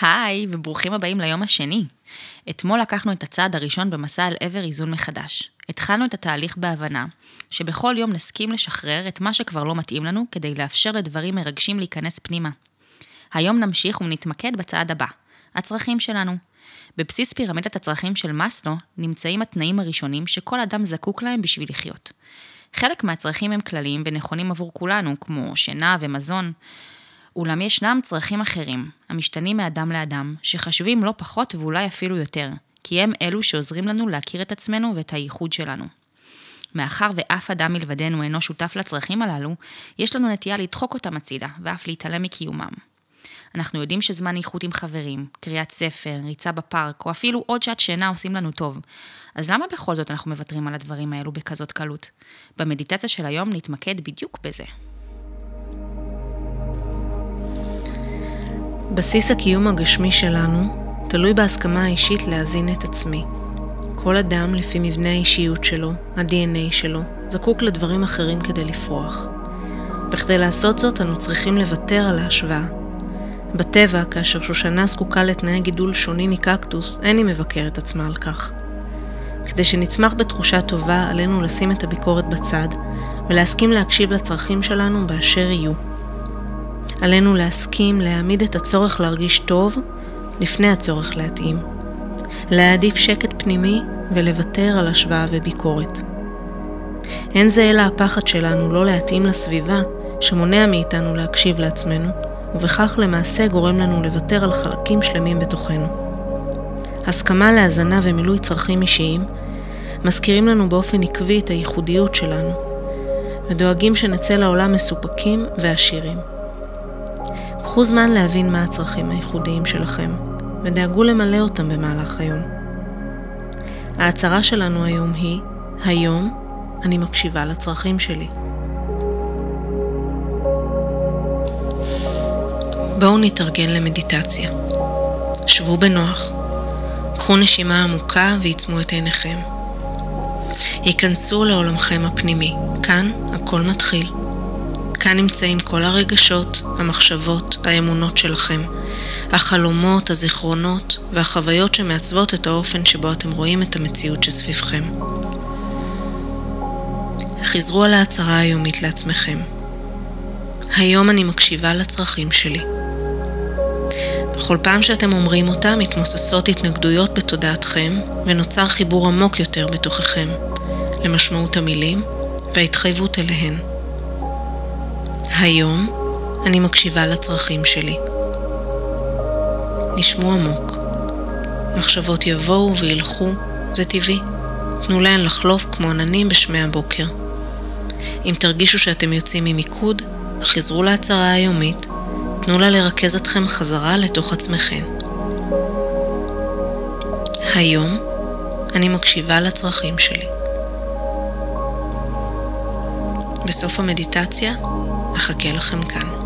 היי, וברוכים הבאים ליום השני. אתמול לקחנו את הצעד הראשון במסע אל עבר איזון מחדש. התחלנו את התהליך בהבנה, שבכל יום נסכים לשחרר את מה שכבר לא מתאים לנו, כדי לאפשר לדברים מרגשים להיכנס פנימה. היום נמשיך ונתמקד בצעד הבא, הצרכים שלנו. בבסיס פירמידת הצרכים של מאסלו נמצאים התנאים הראשונים שכל אדם זקוק להם בשביל לחיות. חלק מהצרכים הם כלליים ונכונים עבור כולנו, כמו שינה ומזון, אולם ישנם צרכים אחרים, המשתנים מאדם לאדם, שחשובים לא פחות ואולי אפילו יותר, כי הם אלו שעוזרים לנו להכיר את עצמנו ואת הייחוד שלנו. מאחר ואף אדם מלבדנו אינו שותף לצרכים הללו, יש לנו נטייה לדחוק אותם הצידה, ואף להתעלם מקיומם. אנחנו יודעים שזמן איכות עם חברים, קריאת ספר, ריצה בפארק, או אפילו עוד שעת שינה עושים לנו טוב. אז למה בכל זאת אנחנו מוותרים על הדברים האלו בכזאת קלות? במדיטציה של היום נתמקד בדיוק בזה. בסיס הקיום הגשמי שלנו תלוי בהסכמה האישית להזין את עצמי. כל אדם, לפי מבנה האישיות שלו, ה-DNA שלו, זקוק לדברים אחרים כדי לפרוח. בכדי לעשות זאת, אנו צריכים לוותר על ההשוואה. בטבע, כאשר שושנה זקוקה לתנאי גידול שונים מקקטוס, אין היא מבקרת עצמה על כך. כדי שנצמח בתחושה טובה, עלינו לשים את הביקורת בצד, ולהסכים להקשיב לצרכים שלנו באשר יהיו. עלינו להסכים להעמיד את הצורך להרגיש טוב לפני הצורך להתאים. להעדיף שקט פנימי ולוותר על השוואה וביקורת. אין זה אלא הפחד שלנו לא להתאים לסביבה שמונע מאיתנו להקשיב לעצמנו, ובכך למעשה גורם לנו לוותר על חלקים שלמים בתוכנו. הסכמה להזנה ומילוי צרכים אישיים מזכירים לנו באופן עקבי את הייחודיות שלנו, ודואגים שנצא לעולם מסופקים ועשירים. קחו זמן להבין מה הצרכים הייחודיים שלכם, ודאגו למלא אותם במהלך היום. ההצהרה שלנו היום היא, היום אני מקשיבה לצרכים שלי. בואו נתארגן למדיטציה. שבו בנוח, קחו נשימה עמוקה ועיצמו את עיניכם. היכנסו לעולמכם הפנימי, כאן הכל מתחיל. כאן נמצאים כל הרגשות, המחשבות, האמונות שלכם, החלומות, הזיכרונות והחוויות שמעצבות את האופן שבו אתם רואים את המציאות שסביבכם. חזרו על ההצהרה היומית לעצמכם. היום אני מקשיבה לצרכים שלי. בכל פעם שאתם אומרים אותה, מתמוססות התנגדויות בתודעתכם, ונוצר חיבור עמוק יותר בתוככם, למשמעות המילים וההתחייבות אליהן. היום אני מקשיבה לצרכים שלי. נשמו עמוק. מחשבות יבואו וילכו, זה טבעי. תנו להן לחלוף כמו עננים בשמי הבוקר. אם תרגישו שאתם יוצאים ממיקוד, חזרו להצהרה היומית, תנו לה לרכז אתכם חזרה לתוך עצמכם. היום אני מקשיבה לצרכים שלי. בסוף המדיטציה אחכה לכם כאן.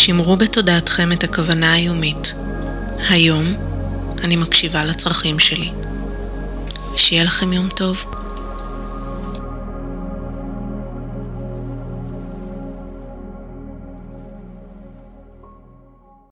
שמרו בתודעתכם את הכוונה היומית. היום אני מקשיבה לצרכים שלי. שיהיה לכם יום טוב.